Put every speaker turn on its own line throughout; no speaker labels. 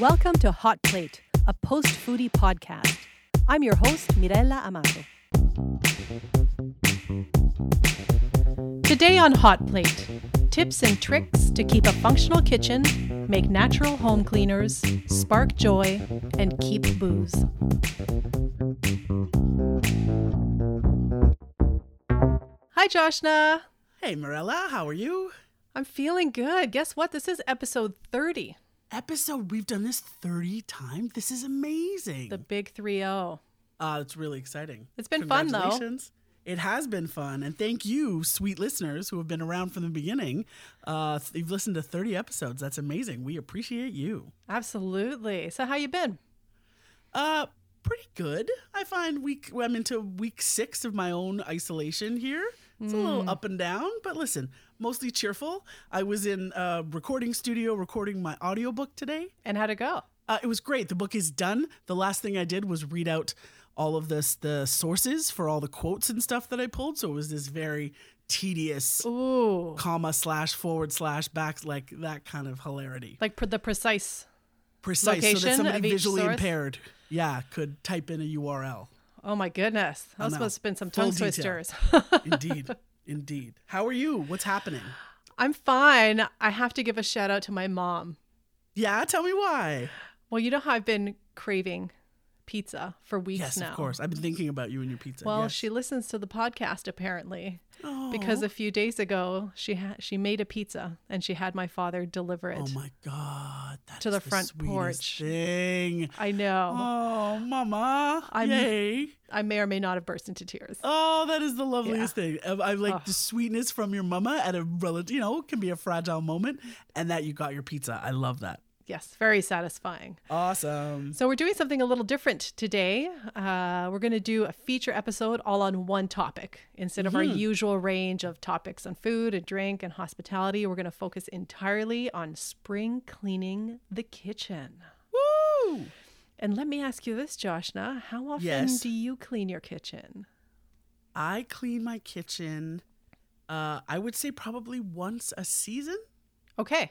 Welcome to Hot Plate, a post foodie podcast. I'm your host, Mirella Amato. Today on Hot Plate, tips and tricks to keep a functional kitchen, make natural home cleaners, spark joy, and keep booze. Hi, Joshna.
Hey, Mirella, how are you?
I'm feeling good. Guess what? This is episode 30,
Episode, we've done this 30 times. This is amazing.
the big 3 0.
uh, it's really exciting.
It's been fun, though.
It has been fun. And thank you, sweet listeners who have been around from the beginning. Uh, you've listened to 30 episodes. That's amazing. We appreciate you.
Absolutely. So, how you been?
Uh, pretty good. I find week I'm into week six of my own isolation here. It's a little up and down, but listen, mostly cheerful. I was in a recording studio recording my audiobook today.
And how'd it go?
Uh, it was great. The book is done. The last thing I did was read out all of this the sources for all the quotes and stuff that I pulled. So it was this very tedious
Ooh.
comma slash forward slash back like that kind of hilarity.
Like the precise.
Precise so that somebody visually
source?
impaired, yeah, could type in a URL.
Oh my goodness.
Know.
must have been some tongue
detail.
twisters.
Indeed. Indeed. How are you? What's happening?
I'm fine. I have to give a shout out to my mom.
Yeah, tell me why.
Well, you know how I've been craving pizza for weeks
Yes,
now.
of course. I've been thinking about you and your pizza.
Well,
yes.
she listens to the podcast apparently
oh,
because a few days ago she ha- she made a pizza and she had my father deliver it.
Oh my god. That's
To the front porch.
Thing.
I know.
Oh, mama.
I'm-
Yay.
I may or may not have burst into tears.
Oh, that is the loveliest thing. I I like the sweetness from your mama at a relative, you know, can be a fragile moment, and that you got your pizza. I love that.
Yes, very satisfying.
Awesome.
So we're doing something a little different today. Uh, we're going to do a feature episode all on one topic instead of our usual range of topics on food and drink and hospitality. We're going to focus entirely on spring cleaning the kitchen.
Woo!
And let me ask you this, Joshna: How often
Yes.
do you clean your kitchen?
I clean my kitchen. Uh, I would say probably once a season.
Okay,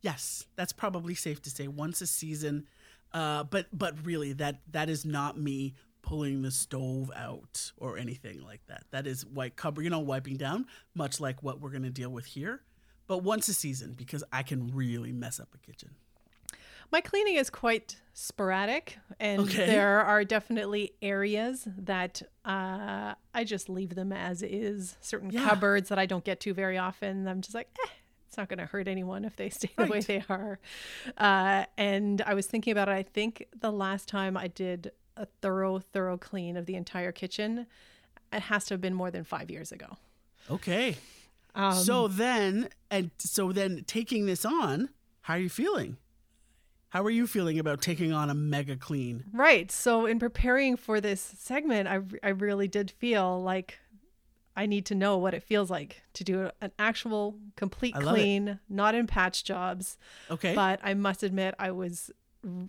Yes, that's probably safe to say once a season. Uh, but but really, that that is not me pulling the stove out or anything like that. That is white cupboard, you know, wiping down, much like what we're gonna deal with here. But once a season because I can really mess up a kitchen.
My cleaning is quite sporadic, and
Okay.
there are definitely areas that uh, I just leave them as is. Certain
Yeah.
cupboards that I don't get to very often, I'm just like, eh, it's not going to hurt anyone if they stay the way they are. Uh, and I was thinking about it. I think the last time I did a thorough, thorough clean of the entire kitchen, it has to have been more than five years ago.
Okay.
Um,
so then and so then taking this on, how are you feeling? How are you feeling about taking on a mega clean?
Right. So, in preparing for this segment, I, I really did feel like I need to know what it feels like to do an actual complete
love it.
clean, not in patch jobs.
Okay.
But I must admit, I was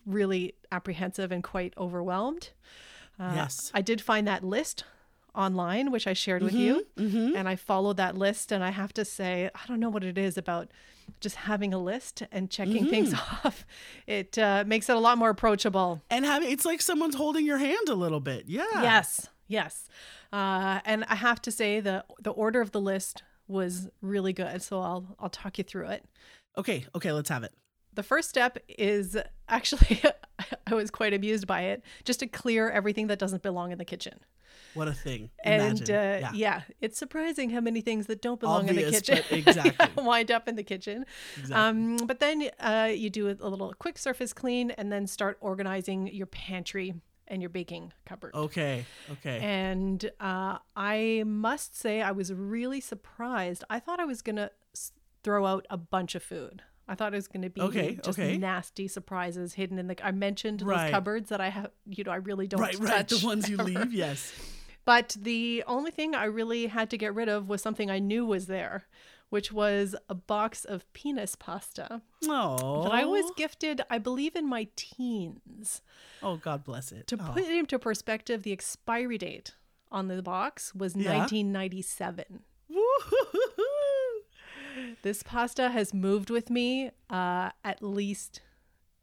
really apprehensive and quite overwhelmed. Uh,
Yes.
I did find that list online, which I shared with you,
mm-hmm.
and I followed that list. And I have to say, I don't know what it is about just having a list and checking things
Mm-hmm.
off. It uh, makes it a lot more approachable.
And having it's like someone's holding your hand a little bit. Yeah.
Yes, yes. Uh, and I have to say the the order of the list was really good. So I'll I'll talk you through it.
Okay, okay, let's have it.
The first step is actually I was quite amused by it, just to clear everything that doesn't belong in the kitchen.
What a thing.
And uh,
yeah.
yeah. it's surprising how many things that don't belong in the kitchen
exactly.
wind up in the kitchen.
Exactly.
Um, but then uh, you do a little quick surface clean and then start organizing your pantry and your baking cupboard.
Okay, okay.
And uh, I must say, I was really surprised. I thought I was going to throw out a bunch of food. I thought it was going to be
Okay,
just
okay.
nasty surprises hidden in the. I mentioned
Right.
those cupboards that I have, you know, I really don't
right, right. The
touch
ones you leave, yes.
But the only thing I really had to get rid of was something I knew was there, which was a box of penis pasta
Oh.
that I was gifted, I believe, in my teens.
Oh, God bless it.
To
Oh.
put it into perspective, the expiry date on the box was
Yeah.
1997. This pasta has moved with me uh, at least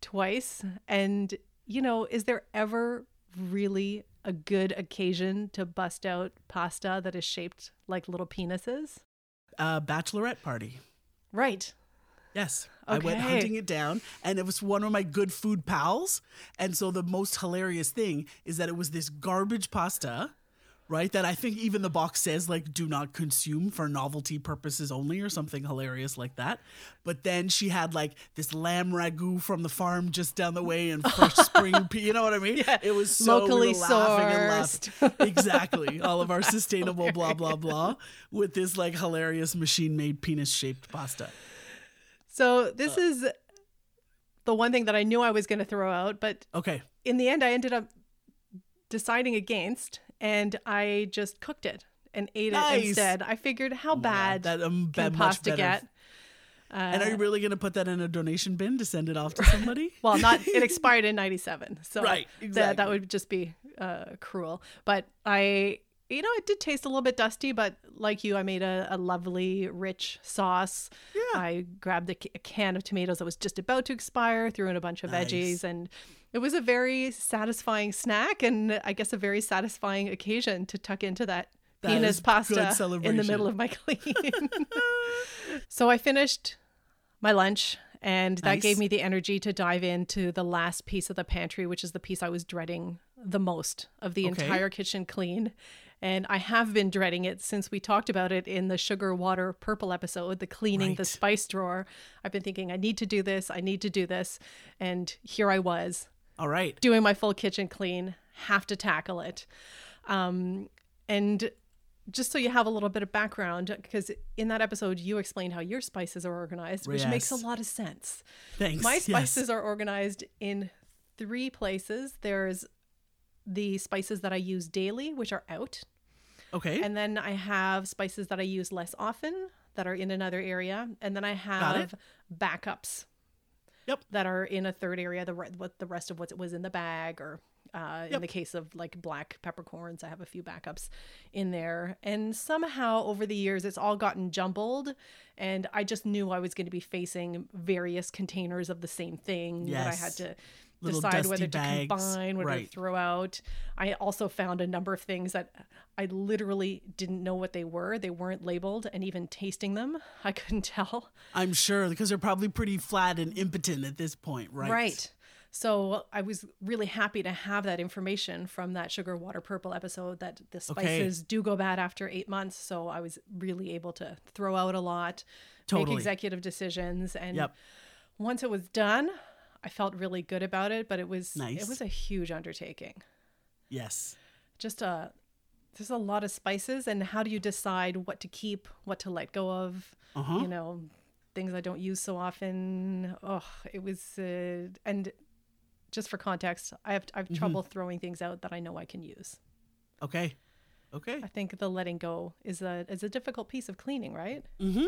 twice. And, you know, is there ever really a good occasion to bust out pasta that is shaped like little penises?
Uh, bachelorette party.
Right.
Yes. I went hunting it down and it was one of my good food pals. And so the most hilarious thing is that it was this garbage pasta, right? That I think even the box says like do not consume for novelty purposes only or something hilarious like that. But then she had like this lamb ragu from the farm just down the way and fresh spring pea. You know what I mean?
Yeah.
It was so
Locally
we
sourced.
exactly. All of our sustainable blah blah blah with this like hilarious machine made penis shaped pasta.
So this uh, is the one thing that I knew I was going to throw out, but
Okay.
in the end, I ended up deciding against, and I just cooked it and ate
Nice.
it instead. I figured how bad
that um,
can
bad-
pasta
better.
get.
And are you
Uh,
really going to put that in a donation bin to send it off to somebody?
well, not it expired in '97, so
Right,
that that would just be uh, cruel. But I, you know, it did taste a little bit dusty, but like you, I made a, a lovely, rich sauce.
Yeah.
I grabbed a, a can of tomatoes that was just about to expire, threw in a bunch of
Nice.
veggies, and it was a very satisfying snack, and I guess a very satisfying occasion to tuck into that.
That
penis pasta in the middle of my clean. so I finished my lunch and that
Nice.
gave me the energy to dive into the last piece of the pantry which is the piece i was dreading the most of the
Okay.
entire kitchen clean and i have been dreading it since we talked about it in the sugar water purple episode the cleaning the spice drawer i've been thinking i need to do this i need to do this and here i was
All right.
doing my full kitchen clean, have to tackle it. Um, and just so you have a little bit of background, because in that episode, you explained how your spices are organized, which makes a lot of sense.
Thanks.
My
Yes.
spices are organized in three places there's the spices that I use daily, which are out.
Okay.
And then I have spices that I use less often that are in another area. And then I have backups.
Yep.
That are in a third area, the re- what the rest of what was in the bag, or uh, in the case of like black peppercorns, I have a few backups in there. And somehow over the years, it's all gotten jumbled, and I just knew I was going to be facing various containers of the same thing that I had to
Little
decide whether
bags.
to combine, whether to
Right.
throw out. I also found a number of things that I literally didn't know what they were. They weren't labeled, and even tasting them, I couldn't tell.
I'm sure because they're probably pretty flat and impotent at this point, right? Right.
So I was really happy to have that information from that sugar water purple episode that the
Okay.
spices do go bad after eight months. So I was really able to throw out a lot,
Totally.
make executive decisions, and
Yep.
once it was done, I felt really good about it. But it was
Nice.
it was a huge undertaking.
Yes.
just a there's a lot of spices and how do you decide what to keep what to let go of
Uh huh.
you know things i don't use so often oh it was uh, and just for context i have i have trouble throwing things out that i know i can use
Okay. Okay.
i think the letting go is a is a difficult piece of cleaning right
Mm-hmm.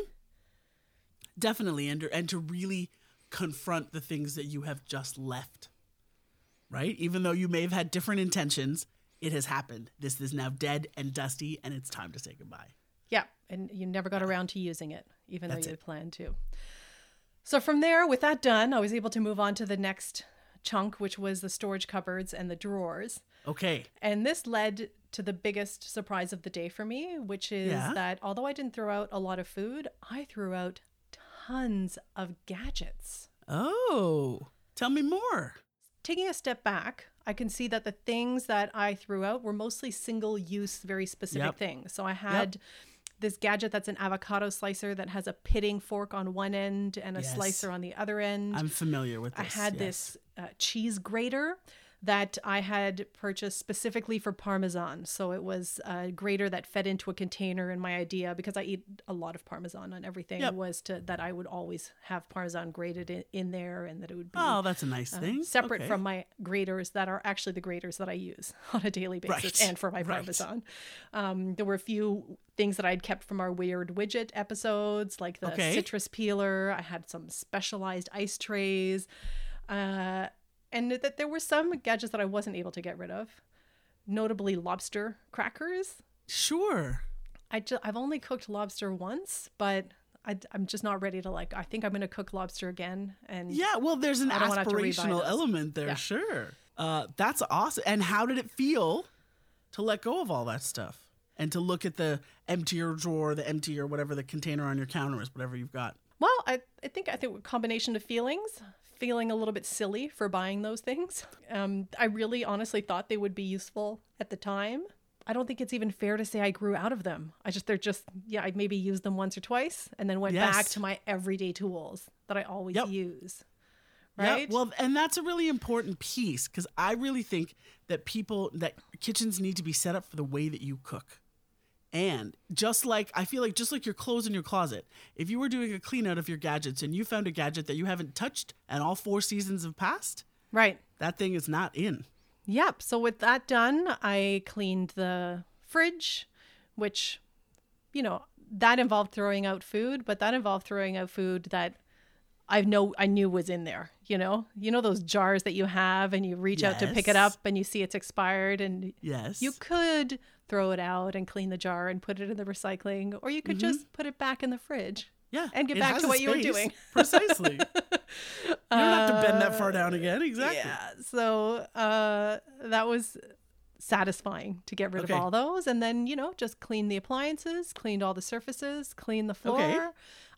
Definitely, and and to really confront the things that you have just left. Right? Even though you may have had different intentions, it has happened. This is now dead and dusty, and it's time to say goodbye.
Yeah, and you never got around to using it, even
That's
though you had planned to. So from there, with that done, I was able to move on to the next chunk, which was the storage cupboards and the drawers.
Okay.
And this led to the biggest surprise of the day for me, which is
Yeah.
that although I didn't throw out a lot of food, I threw out tons of gadgets.
Oh, tell me more.
Taking a step back, I can see that the things that I threw out were mostly single use, very specific
Yep.
things. So I had this gadget that's an avocado slicer that has a pitting fork on one end and a
Yes.
slicer on the other end.
I'm familiar with this.
I had
yes.
this uh, cheese grater that I had purchased specifically for Parmesan. So it was a grater that fed into a container. And my idea, because I eat a lot of Parmesan on everything,
Yep.
was to that I would always have Parmesan grated in, in there, and that it would be
Oh, that's a nice
uh,
thing.
separate
Okay.
from my graters that are actually the graters that I use on a daily basis
Right,
and for my
right.
Parmesan. Um, there were a few things that I'd kept from our weird widget episodes, like the
Okay.
citrus peeler. I had some specialized ice trays. Uh, and that there were some gadgets that I wasn't able to get rid of, notably lobster crackers.
Sure.
I ju- I've only cooked lobster once, but I, am just not ready to like. I think I'm going to cook lobster again. And
yeah, well, there's an
I don't wanna have to rebuy
aspirational element there,
Yeah.
sure. Uh, that's awesome. And how did it feel to let go of all that stuff and to look at the emptier drawer, the empty or whatever the container on your counter is, whatever you've got?
well, I, I think I think a combination of feelings. Feeling a little bit silly for buying those things. Um, I really honestly thought they would be useful at the time. I don't think it's even fair to say I grew out of them. I just they're just yeah, I maybe used them once or twice and then went back to my everyday tools that I always
Yep.
use.
Yeah,
Right?
well, and that's a really important piece because I really think that people that kitchens need to be set up for the way that you cook. And just like I feel like just like your clothes in your closet, if you were doing a clean out of your gadgets and you found a gadget that you haven't touched and all four seasons have passed,
right.
that thing is not in.
Yep. So with that done, I cleaned the fridge, which, you know, that involved throwing out food, but that involved throwing out food that I know I knew was in there. You know, you know those jars that you have, and you reach out to pick it up, and you see it's expired, and
Yes.
you could throw it out and clean the jar and put it in the recycling, or you could just put it back in the fridge.
yeah.
and get back to what you were doing.
Precisely. you don't have to bend that far down again. Exactly.
Yeah. So uh, that was satisfying to get rid
Okay.
of all those. And then, you know, just clean the appliances, cleaned all the surfaces, clean the floor.
Okay.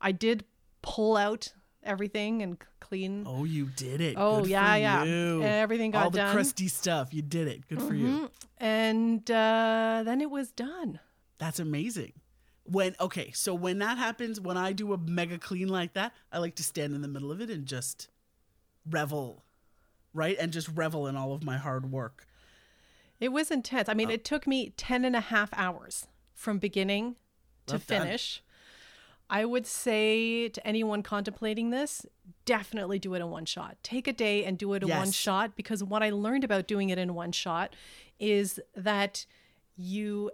I did pull out everything and clean.
Oh, you did it.
Oh,
Good
yeah, yeah.
you.
Everything got
all the crusty stuff. You did it. Good for you.
Mhm. And uh, then it was done.
That's amazing. When okay, so when that happens, when I do a mega clean like that, I like to stand in the middle of it and just revel, right? And just revel in all of my hard work.
It was intense. I mean,
Oh.
it took me 10 and a half hours from beginning to
done.
finish. I would say to anyone contemplating this, definitely do it in one shot. Take a day and do it in one shot because what I learned about doing it in one shot is that you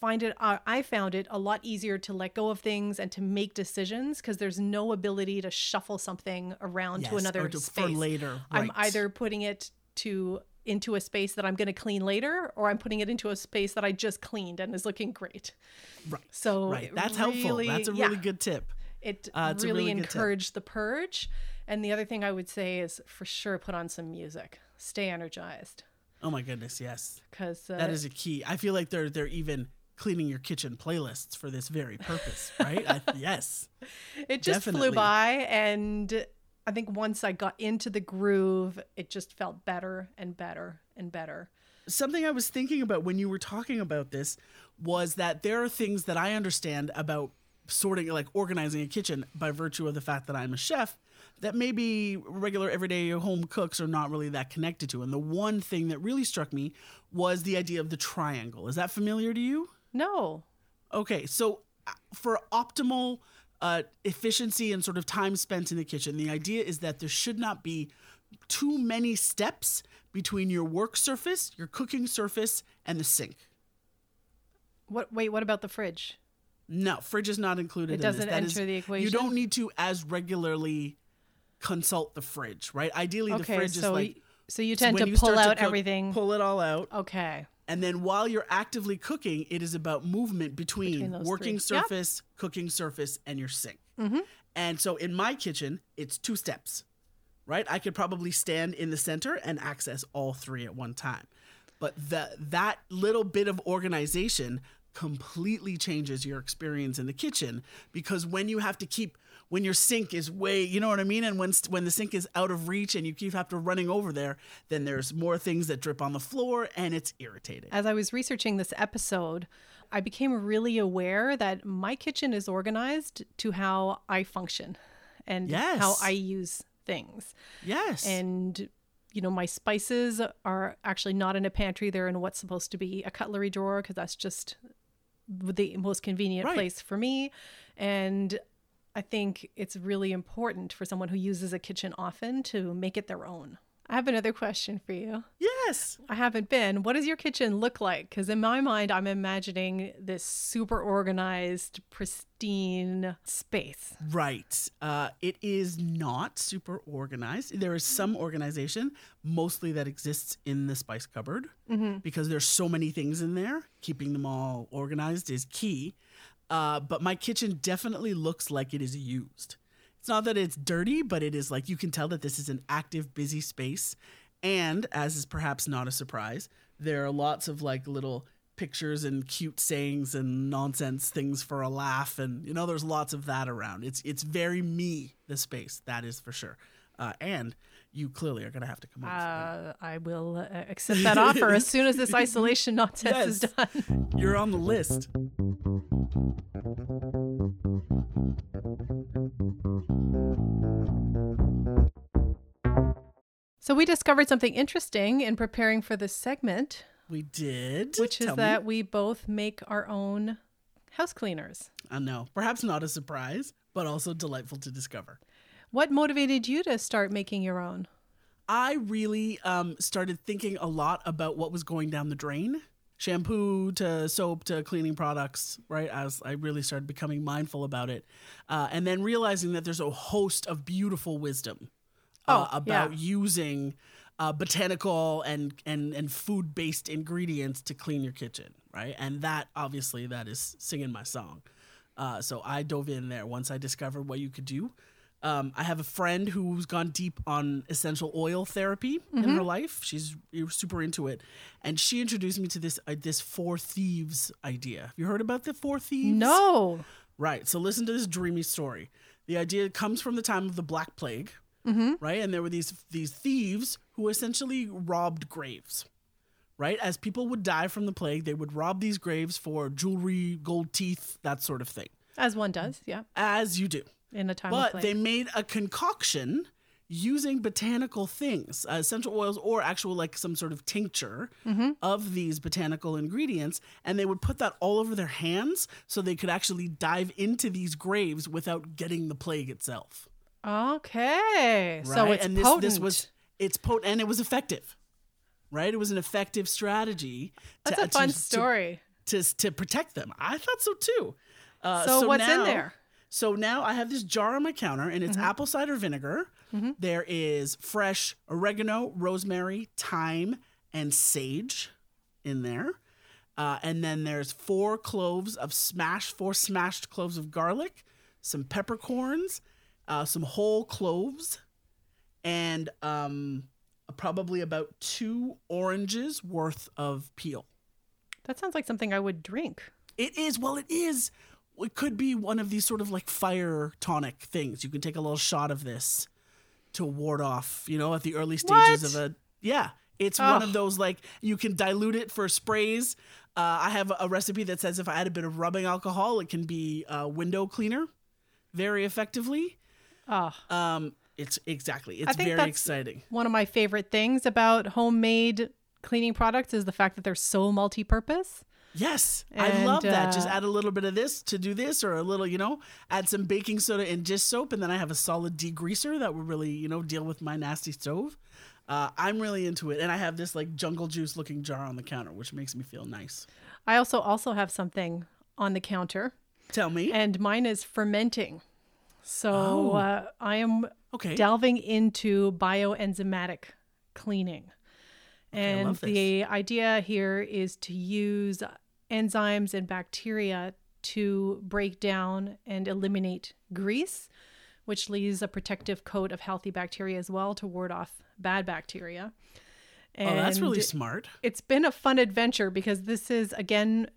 find it uh, I found it a lot easier to let go of things and to make decisions because there's no ability to shuffle something around to another
or to-
space.
for later.
I'm either putting it to into a space that I'm going to clean later, or I'm putting it into a space that I just cleaned and is looking great.
right.
So
Right. That's helpful. That's a
yeah,
really good tip.
It
Uh,
really,
really
encouraged the purge. And the other thing I would say is for sure put on some music. Stay energized
Oh my goodness, yes.
because uh,
That is a key. I feel like they're they're even cleaning your kitchen playlists for this very purpose, right? I, yes.
it just
definitely.
flew by and I think once I got into the groove, it just felt better and better and better.
something I was thinking about when you were talking about this was that there are things that I understand about sorting, like organizing a kitchen by virtue of the fact that I'm a chef that maybe regular everyday home cooks are not really that connected to. And the one thing that really struck me was the idea of the triangle. Is that familiar to you?
No.
Okay, so uh, for optimal uh, efficiency and sort of time spent in the kitchen, the idea is that there should not be too many steps between your work surface, your cooking surface, and the sink.
What wait, what about the fridge?
No, fridge is not included.
It doesn't
this. That
enter
is-
the equation.
You don't need to as regularly consult the fridge, right? Ideally, the fridge
so
is like
so you tend to pull out
cook,
everything.
pull it all out,
Okay.
And then while you're actively cooking, it is about movement between,
Between
working
three. Yep.
surface, cooking surface, and your sink.
Mhm.
And so in my kitchen, it's two steps, right? I could probably stand in the center and access all three at one time. But the, that little bit of organization completely changes your experience in the kitchen because when you have to keep when your sink is way you know what i mean and when when the sink is out of reach and you keep have to running over there then there's more things that drip on the floor and it's irritating
As I was researching this episode, I became really aware that my kitchen is organized to how I function and
Yes.
how I use things.
yes
And you know, my spices are actually not in a pantry. They're in what's supposed to be a cutlery drawer because that's just the most convenient
Right.
place for me. And I think it's really important for someone who uses a kitchen often to make it their own. I have another question for you.
yes
I haven't been. What does your kitchen look like? Because in my mind, I'm imagining this super organized, pristine space.
Right. Uh, it is not super organized. There is some organization, mostly that exists in the spice cupboard, because there's so many things in there. Keeping them all organized is key. Uh, but my kitchen definitely looks like it is used. It's not that it's dirty, but it is like you can tell that this is an active, busy space. And as is perhaps not a surprise, there are lots of like little pictures and cute sayings and nonsense things for a laugh and you know there's lots of that around it's it's very me the space that is for sure uh, and you clearly are going to have to come over.
Uh, I will uh, accept that offer as soon as this isolation nonsense
Yes.
is done.
You're on the list.
We discovered something interesting in preparing for this segment,
We did.
which is
Tell me.
that we both make our own house cleaners.
I know. Perhaps not a surprise, but also delightful to discover.
What motivated you to start making your own?
I really um, started thinking a lot about what was going down the drain. Shampoo to soap to cleaning products, right? As I really started becoming mindful about it. Uh, and then realizing that there's a host of beautiful wisdom uh,
Oh,
about
yeah.
using uh, botanical and, and, and food based ingredients to clean your kitchen, right? And that obviously that is singing my song. Uh, so I dove in there once I discovered what you could do. Um, I have a friend who's gone deep on essential oil therapy in
Mm-hmm.
her life. She's super into it, and she introduced me to this uh, this four thieves idea. Have you heard about the four thieves?
No.
Right. So listen to this dreamy story. The idea comes from the time of the Black Plague, right? And there were these these thieves who essentially robbed graves. Right? As people would die from the plague, they would rob these graves for jewelry, gold teeth, that sort of thing.
As one does, yeah,
As you do.
in a time
But
plague.
they made a concoction using botanical things, uh, essential oils, or actual like some sort of tincture
Mm-hmm.
of these botanical ingredients, and they would put that all over their hands so they could actually dive into these graves without getting the plague itself.
Okay, so it's
and this
potent.
this was it's potent and it was effective. Right? It was an effective strategy.
That's
to,
a fun
to- to-
story.
to to protect them. I thought so too. Uh,
So what's in there?
So now I have this jar on my counter, and
Mm-hmm.
it's apple cider vinegar. There is fresh oregano, rosemary, thyme, and sage in there. Uh, and then there's four cloves of smashed, four smashed cloves of garlic, some peppercorns, uh, some whole cloves, and um, probably about two oranges worth of peel.
That sounds like something I would drink.
It is. Well, it is. It could be one of these sort of like fire tonic things. You can take a little shot of this to ward off, you know, at the early stages
What?
of a. Yeah. It's one
Oh.
of those like you can dilute it for sprays. Uh, I have a recipe that says if I add a bit of rubbing alcohol, it can be a window cleaner very effectively.
Oh,
Um, it's exactly. It's very exciting.
one of my favorite things about homemade cleaning products is the fact that they're so multi-purpose.
Yes, I love
And,
that. Just
uh,
add a little bit of this to do this, or a little, you know, add some baking soda and dish soap, and then I have a solid degreaser that will really, you know, deal with my nasty stove. Uh, I'm really into it, and I have this like jungle juice looking jar on the counter, which makes me feel nice.
I also also have something on the counter,
Tell me,
and mine is fermenting. So
Oh.
uh, I am
okay,
delving into bioenzymatic cleaning.
I
and the idea here is to use enzymes and bacteria to break down and eliminate grease, which leaves a protective coat of healthy bacteria as well to ward off bad bacteria.
oh, that's really smart.
it's been a fun adventure because this is again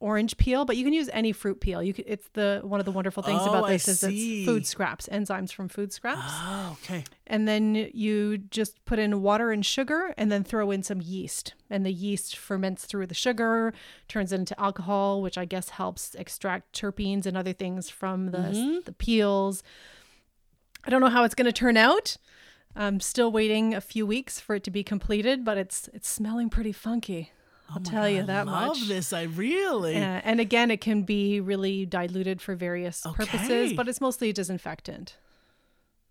orange peel, but you can use any fruit peel. You can, it's the one of the wonderful things
Oh,
about
I
this is
see.
it's food scraps, enzymes from food scraps,
Oh, okay.
and then you just put in water and sugar, and then throw in some yeast, and the yeast ferments through the sugar, turns it into alcohol, which I guess helps extract terpenes and other things from the
Mm-hmm.
the peels. I don't know how it's going to turn out. I'm still waiting a few weeks for it to be completed, but it's it's smelling pretty funky. I'll tell you that
Oh I love
much.
this. I really.
Uh, and again, it can be really diluted for various purposes, but it's mostly a disinfectant.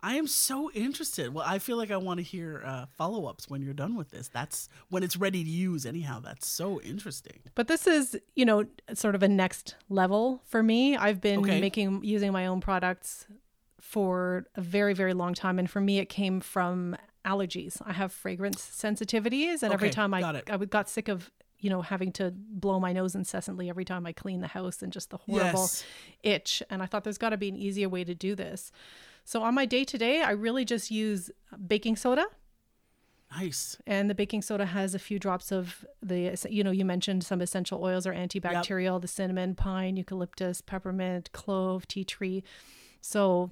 I am so interested. Well, I feel like I want to hear uh, follow ups when you're done with this. That's when it's ready to use, anyhow. That's so interesting.
But this is, you know, sort of a next level for me. I've been
Okay.
making using my own products for a very very long time and for me it came from allergies. I have fragrance sensitivities and every time I
got it.
I got sick of you know, having to blow my nose incessantly every time I clean the house and just the horrible
Yes.
itch. And I thought there's got to be an easier way to do this. So on my day to day, I really just use baking soda.
Nice.
And the baking soda has a few drops of the, you know, you mentioned some essential oils are antibacterial, the cinnamon, pine, eucalyptus, peppermint, clove, tea tree. So,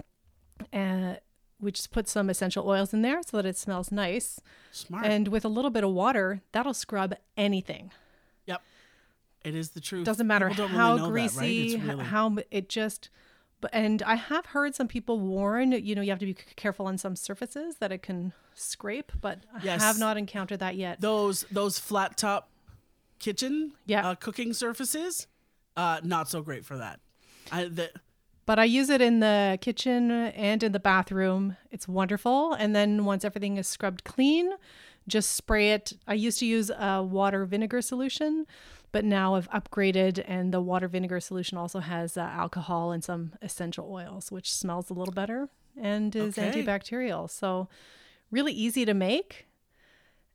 uh, we just put some essential oils in there so that it smells nice.
Smart.
And with a little bit of water, that'll scrub anything.
yep. It is the truth.
Doesn't matter how
really know that, right?
Greasy,
really-
how it just. But and I have heard some people warn, you know, you have to be careful on some surfaces that it can scrape, but I have not encountered that yet.
those those flat top kitchen
Yeah.
uh, cooking surfaces, uh, not so great for that. I the,
But I use it in the kitchen and in the bathroom. It's wonderful. And then once everything is scrubbed clean, just spray it. I used to use a water vinegar solution, but now I've upgraded, and the water vinegar solution also has uh, alcohol and some essential oils, which smells a little better and is
Okay.
antibacterial. So, really easy to make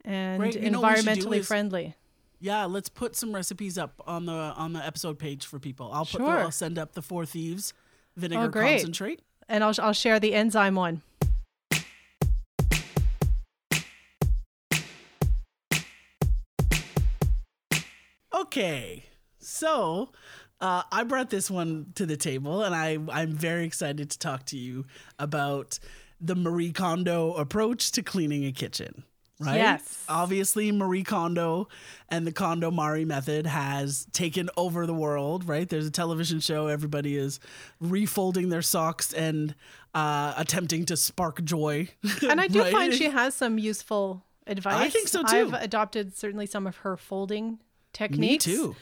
and
Great. You know what we should do
environmentally
is-
friendly.
yeah, let's put some recipes up on the on the episode page for people. I'll put
Sure.
I'll send up the Four Thieves vinegar
great.
concentrate.
And I'll, I'll share the enzyme one.
Okay, so uh, I brought this one to the table, and I I'm very excited to talk to you about the Marie Kondo approach to cleaning a kitchen. Right?
Yes.
Obviously, Marie Kondo and the Kondo Mari method has taken over the world. Right? There's a television show. Everybody is refolding their socks and uh, attempting to spark joy.
And I do
Right?
find she has some useful advice.
I think so, too.
I've adopted certainly some of her folding techniques.
Me too.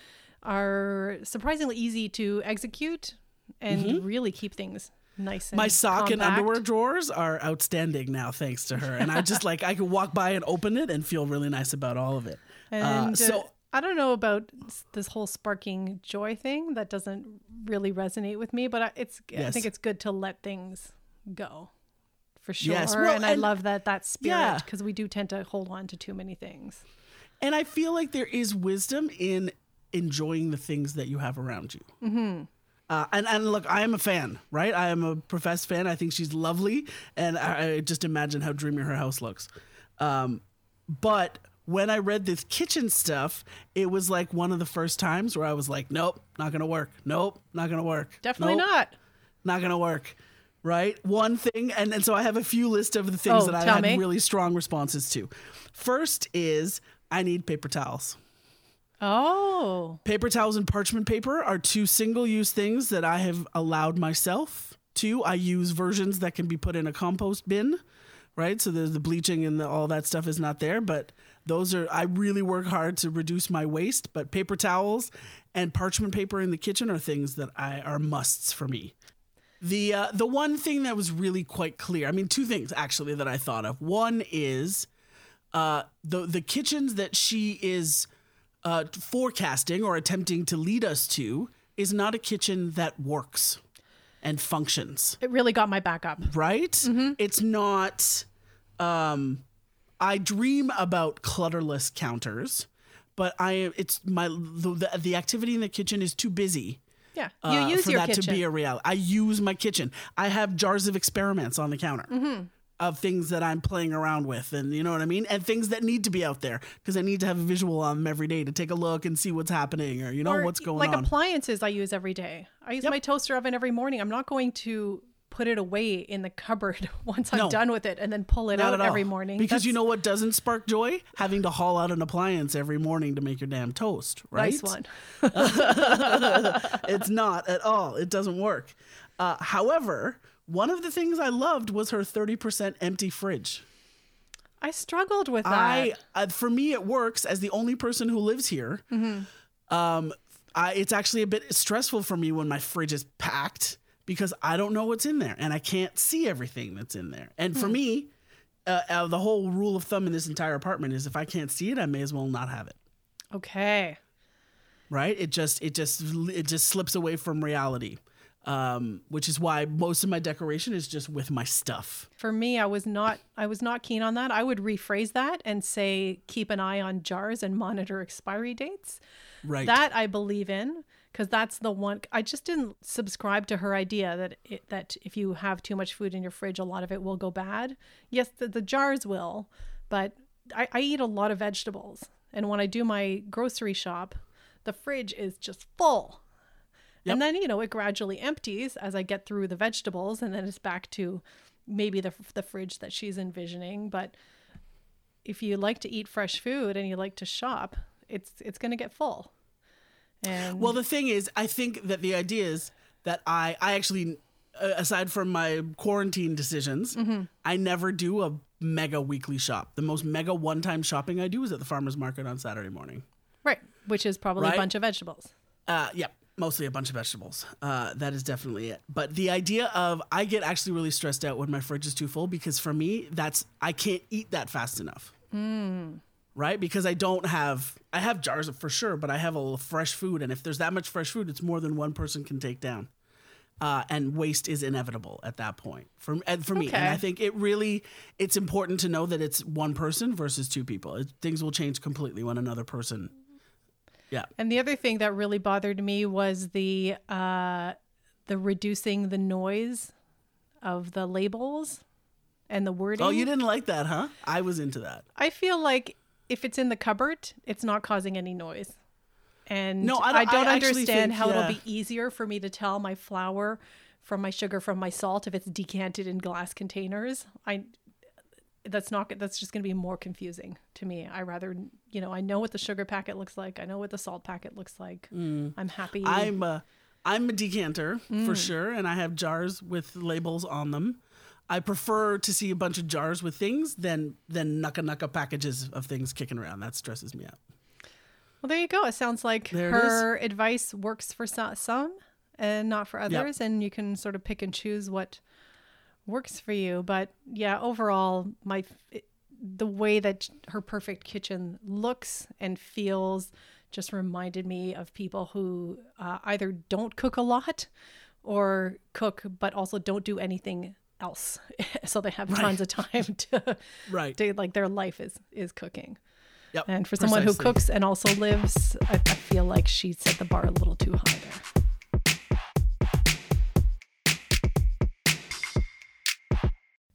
Are surprisingly easy to execute and really keep things nice. And.
My sock and underwear drawers are outstanding now, thanks to her. And I just like I can walk by and open it and feel really nice about all of it.
And
uh,
uh,
so
I don't know about this whole sparking joy thing. That doesn't really resonate with me. But I, it's I think it's good to let things go. For sure,
Yes, well,
and, I
and-
love that that spirit because we do tend to hold on to too many things.
and I feel like there is wisdom in enjoying the things that you have around you. Mm-hmm. Uh, and and look, I am a fan, right? I am a professed fan. I think she's lovely, and I, I just imagine how dreamy her house looks. Um, but when I read this kitchen stuff, it was like one of the first times where I was like, "Nope, not gonna work. Nope, not gonna work.
Definitely
Nope.
not.
not gonna work right one thing and, and so i have a few list of the things
Oh,
that i had
me.
really strong responses to first is i need paper towels
Oh,
paper towels and parchment paper are two single use things that i have allowed myself to. I use versions that can be put in a compost bin right? So there's the bleaching and the, all that stuff is not there but those are i really work hard to reduce my waste but paper towels and parchment paper in the kitchen are things that i are musts for me. The uh, the one thing that was really quite clear, I mean, two things actually that I thought of. One is uh, the the kitchens that she is uh, forecasting or attempting to lead us to is not a kitchen that works and functions
it really got my back up.
right? It's not. Um, I dream about clutterless counters, but I it's my the, the, the activity in the kitchen is too busy.
Yeah, you
uh,
use
for
your
that
kitchen.
to be a reality. I use my kitchen. I have jars of experiments on the counter.
Mm-hmm.
Of things that I'm playing around with, and you know what I mean, and things that need to be out there because I need to have a visual on them every day to take a look and see what's happening, or you know
Or
what's going
like
on.
Like appliances I use every day. I use
Yep.
my toaster oven every morning. I'm not going to put it away in the cupboard once I'm
No.
done with it and then pull it out every morning.
Because you know what doesn't spark joy? Having to haul out an appliance every morning to make your damn toast, right?
nice one.
it's not at all. It doesn't work. Uh, however, one of the things I loved was her 30% empty fridge.
I struggled with that.
I, uh, for me, it works as the only person who lives here.
Mm-hmm.
Um, I, it's actually a bit stressful for me when my fridge is packed because I don't know what's in there and I can't see everything that's in there. And for me, uh, uh, the whole rule of thumb in this entire apartment is if I can't see it, I may as well not have it.
okay.
right it just it just it just slips away from reality um, which is why most of my decoration is just with my stuff.
For me, I was not I was not keen on that. I would rephrase that and say keep an eye on jars and monitor expiry dates.
Right.
That I believe in because that's the one I just didn't subscribe to her idea that it, that if you have too much food in your fridge, a lot of it will go bad. Yes, the, the jars will, but I, I eat a lot of vegetables, and when I do my grocery shop, the fridge is just full.
Yep.
And then you know it gradually empties as I get through the vegetables, and then it's back to maybe the the fridge that she's envisioning. But if you like to eat fresh food and you like to shop, it's it's going to get full. And
Well, the thing is, I think that the idea is that I, I actually, uh, aside from my quarantine decisions,
Mm-hmm.
I never do a mega weekly shop. The most mega one time shopping I do is at the farmer's market on Saturday morning.
right, which is probably
Right?
a bunch of vegetables.
Uh, yeah, mostly a bunch of vegetables. Uh, that is definitely it. But the idea of I get actually really stressed out when my fridge is too full because for me, that's I can't eat that fast enough. Right? Because I don't have I have jars for sure, but I have a little fresh food, and if there's that much fresh food, it's more than one person can take down. Uh, and waste is inevitable at that point for for me. And I think it really it's important to know that it's one person versus two people. It, things will change completely when another person. Yeah.
And the other thing that really bothered me was the uh, the reducing the noise of the labels and the wording.
Oh, you didn't like that, huh? I was into that.
I feel like if it's in the cupboard, it's not causing any noise. And
No, I
I
don't-
don't,
I
understand
think,
how
yeah.
it'll be easier for me to tell my flour from my sugar from my salt if it's decanted in glass containers. I that's not that's just going to be more confusing to me. I rather, you know, I know what the sugar packet looks like. I know what the salt packet looks like. I'm happy.
Mm. I'm a, I'm a decanter
Mm.
for sure, and I have jars with labels on them. I prefer to see a bunch of jars with things than than nucka nucka packages of things kicking around. That stresses me out.
Well, there you go. It sounds like
There
her advice works for some and not for others, and you can sort of pick and choose what works for you. But yeah, overall, my it, the way that her perfect kitchen looks and feels just reminded me of people who uh, either don't cook a lot or cook, but also don't do anything else, so they have tons of time to
Right.
to like their life is is cooking.
Yep.
And for someone who cooks and also lives, I, I feel like she set the bar a little too high there.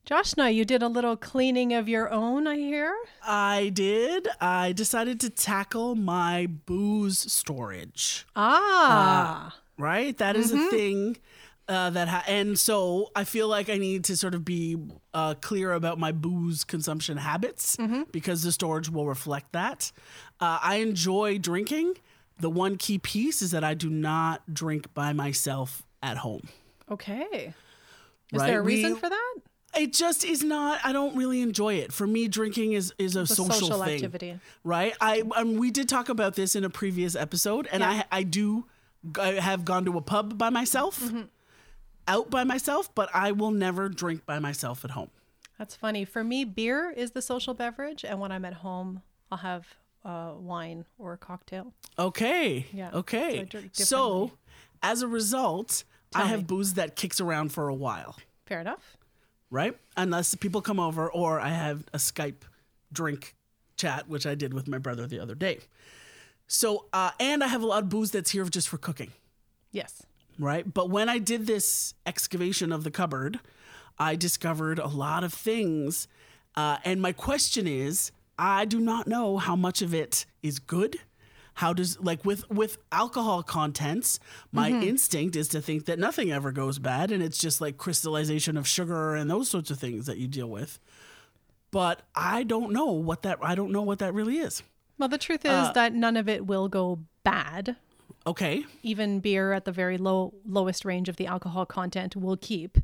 Joshna, you did a little cleaning of your own, I hear.
I did. I decided to tackle my booze storage.
Ah,
right? That is a thing uh, that, ha- and so I feel like I need to sort of be uh, clear about my booze consumption habits because the storage will reflect that. Uh, I enjoy drinking. The one key piece is that I do not drink by myself at home.
okay. Is
Right,
there a reason
we-
for that?
It just is not. I don't really enjoy it. For me, drinking is is a
The
social,
social
thing,
activity.
right? I um, we did talk about this in a previous episode, and
Yeah.
I I do I have gone to a pub by myself,
Mm-hmm.
out by myself, but I will never drink by myself at home.
That's funny. For me, beer is the social beverage, and when I'm at home, I'll have uh, wine or a cocktail.
Okay.
Yeah, so
Okay.
drink
So, as a result, I
Tell
have
me.
booze that kicks around for a while,
Fair enough.
Right? Unless people come over, or I have a Skype drink chat, which I did with my brother the other day. So, uh, and I have a lot of booze that's here just for cooking.
Yes.
right? But when I did this excavation of the cupboard, I discovered a lot of things. Uh, and my question is I do not know how much of it is good. How does like with with alcohol contents, my instinct is to think that nothing ever goes bad and it's just like crystallization of sugar and those sorts of things that you deal with. But I don't know what that I don't know what that really is.
Well, the truth is
Uh,
that none of it will go bad.
Okay.
Even beer at the very low lowest range of the alcohol content will keep.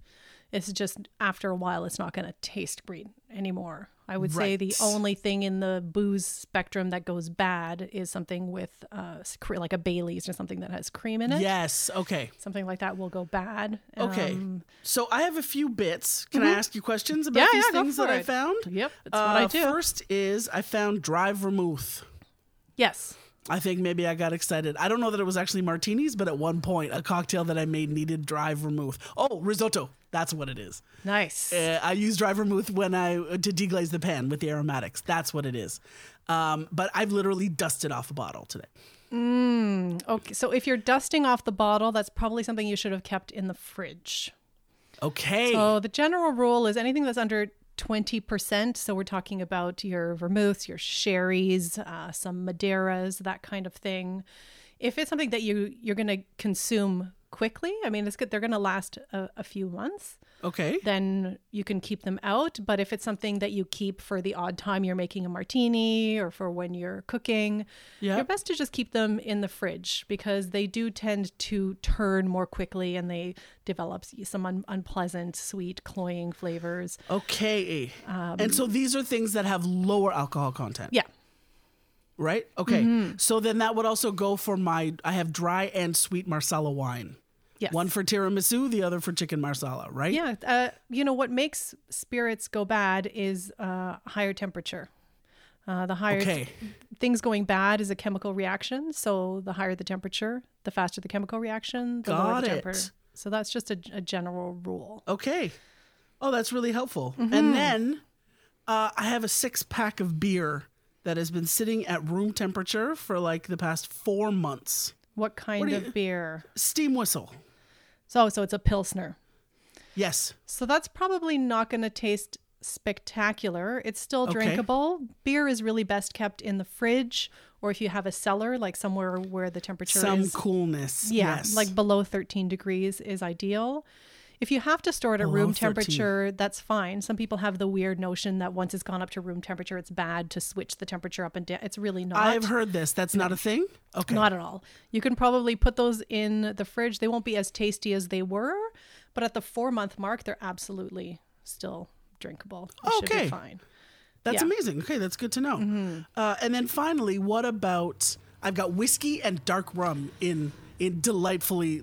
It's just after a while, it's not going to taste great anymore. I would say the only thing in the booze spectrum that goes bad is something with uh, like a Bailey's or something that has cream in it.
Yes. Okay.
Something like that will go bad.
Okay.
Um,
so I have a few bits. Can I ask you questions about
Yeah,
these
yeah,
things that I
it.
found?
yep, that's
Uh,
what I do.
First is I found dry vermouth.
yes.
I think maybe I got excited. I don't know that it was actually martinis, but at one point, a cocktail that I made needed dry vermouth. Oh, risotto. That's what it is.
Nice.
Uh, I use dry vermouth when I to deglaze the pan with the aromatics. That's what it is. Um, but I've literally dusted off a bottle today.
Okay, so if you're dusting off the bottle, that's probably something you should have kept in the fridge.
Okay.
So the general rule is anything that's under 20%, so we're talking about your vermouths, your sherries, uh, some madeiras, that kind of thing. If it's something that you you're going to consume quickly, I mean, it's good. They're going to last a, a few months.
Okay.
Then you can keep them out. But if it's something that you keep for the odd time you're making a martini or for when you're cooking,
Yep.
you're best to just keep them in the fridge because they do tend to turn more quickly and they develop some un- unpleasant, sweet, cloying flavors.
Okay.
Um,
and so these are things that have lower alcohol content,
Yeah.
right? Okay.
Mm-hmm.
So then that would also go for my. I have dry and sweet marsala wine.
Yes.
One for tiramisu, the other for chicken marsala, right?
Yeah. Uh, you know, what makes spirits go bad is uh, higher temperature. Uh, the higher
Okay.
things going bad is a chemical reaction. So the higher the temperature, the faster the chemical reaction, the lower
Got
the
it.
temperature. So that's just a, a general rule.
Okay. Oh, that's really helpful.
Mm-hmm.
And then uh, I have a six pack of beer that has been sitting at room temperature for like the past four months.
What kind
do
of
you-
beer?
Steam whistle.
So, so it's a pilsner.
Yes.
So that's probably not going to taste spectacular. It's still
Okay.
drinkable. Beer is really best kept in the fridge or if you have a cellar, like somewhere where the temperature is
Some
is
coolness.
yeah,
yes.
like below 13 degrees is ideal. If you have to store it at
Below
room
13.
temperature, that's fine. Some people have the weird notion that once it's gone up to room temperature, it's bad to switch the temperature up and down. It's really not.
I've heard this. That's not a thing? Okay.
Not at all. You can probably put those in the fridge. They won't be as tasty as they were, but at the four month mark, they're absolutely still drinkable.
Okay.
be fine.
That's
yeah. Mm-hmm.
amazing. Okay, that's good to know. Uh, and then finally, what about I've got whiskey and dark rum in in delightfully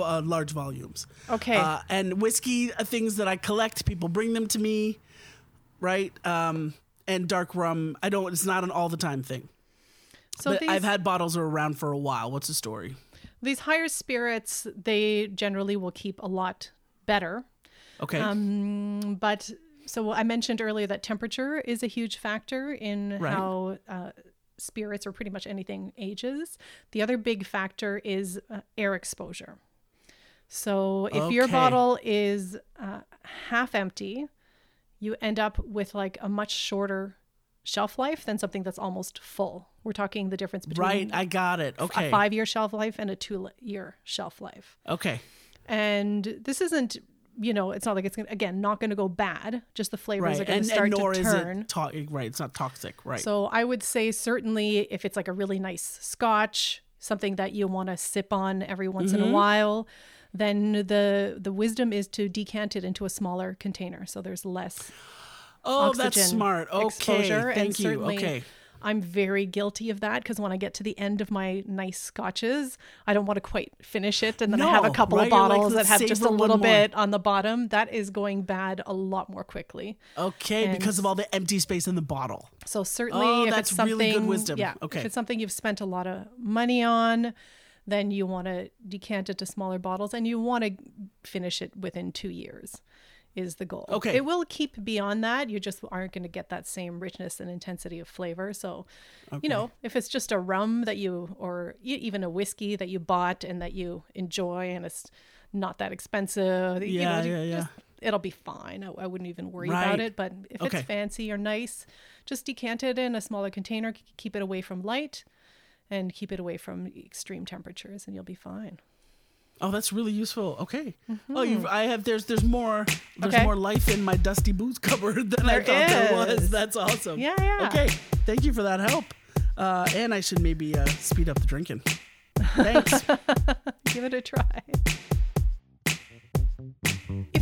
uh, large volumes.
Okay.
Uh, and whiskey are things that I collect. People bring them to me, right? Um, and dark rum, I don't. It's not an all the time thing.
So
but
these,
I've had bottles are around for a while. What's the story?
these higher spirits, they generally will keep a lot better.
Okay.
Um, but so I mentioned earlier that temperature is a huge factor in
Right.
how uh, spirits or pretty much anything ages. The other big factor is uh, air exposure. So if your bottle is uh, half empty, you end up with like a much shorter shelf life than something that's almost full. We're talking the difference between
right. I got it. Okay.
a five year shelf life and a two year shelf life.
Okay.
And this isn't, you know, it's not like it's gonna, again not going to go bad. Just the flavors
Right.
are going to start
and nor
to
is
turn.
it to- right. It's not toxic. Right.
So I would say certainly if it's like a really nice scotch, something that you want to sip on every once
Mm-hmm.
in a while, then the the wisdom is to decant it into a smaller container so there's less
oh, that's smart. Okay. Thank you. Okay.
I'm very guilty of that because when I get to the end of my nice scotches, I don't want to quite finish it. And then I have a couple
right?
of
You're like,
bottles that have just a little bit on the bottom. That is going bad a lot more quickly.
Okay,
And-
because of all the empty space in the bottle.
So certainly,
Oh,
if
that's
it's something,
really good wisdom.
yeah,
Okay.
if it's something you've spent a lot of money on, then you want to decant it to smaller bottles, and you want to finish it within two years. Is the goal.
Okay.
It will keep beyond that. You just aren't going to get that same richness and intensity of flavor. So, you know, if it's just a rum that you, or even a whiskey that you bought and that you enjoy, and it's not that expensive, you
Yeah,
know,
yeah, yeah.
just- it'll be fine. I, I wouldn't even worry
Right.
about it. But if
Okay.
it's fancy or nice, just decant it in a smaller container. Keep it away from light, and keep it away from extreme temperatures, and you'll be fine.
Oh, that's really useful. Okay. Oh, you I have there's there's more there's
Mm-hmm. Okay.
more life in my dusty booze cupboard than I
There
thought there was. That's awesome.
Yeah, yeah.
Okay. Thank you for that help. Uh, and I should maybe uh, speed up the drinking. Thanks.
Give it a try.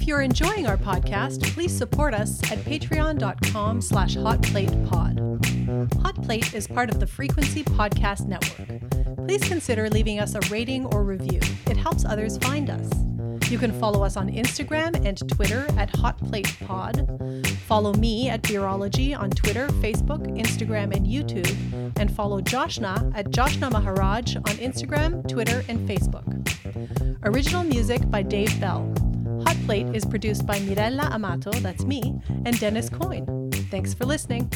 If you're enjoying our podcast, please support us at patreon.com slash hotplatepod. Hot Plate is part of the Frequency Podcast Network. Please consider leaving us a rating or review. It helps others find us. You can follow us on Instagram and Twitter at Hot Plate Pod. Follow me at Beerology on Twitter, Facebook, Instagram, and YouTube. And follow Joshna at Joshna Maharaj on Instagram, Twitter, and Facebook. Original music by Dave Bell. Hot Plate is produced by Mirella Amato, that's me, and Dennis Coyne. Thanks for listening.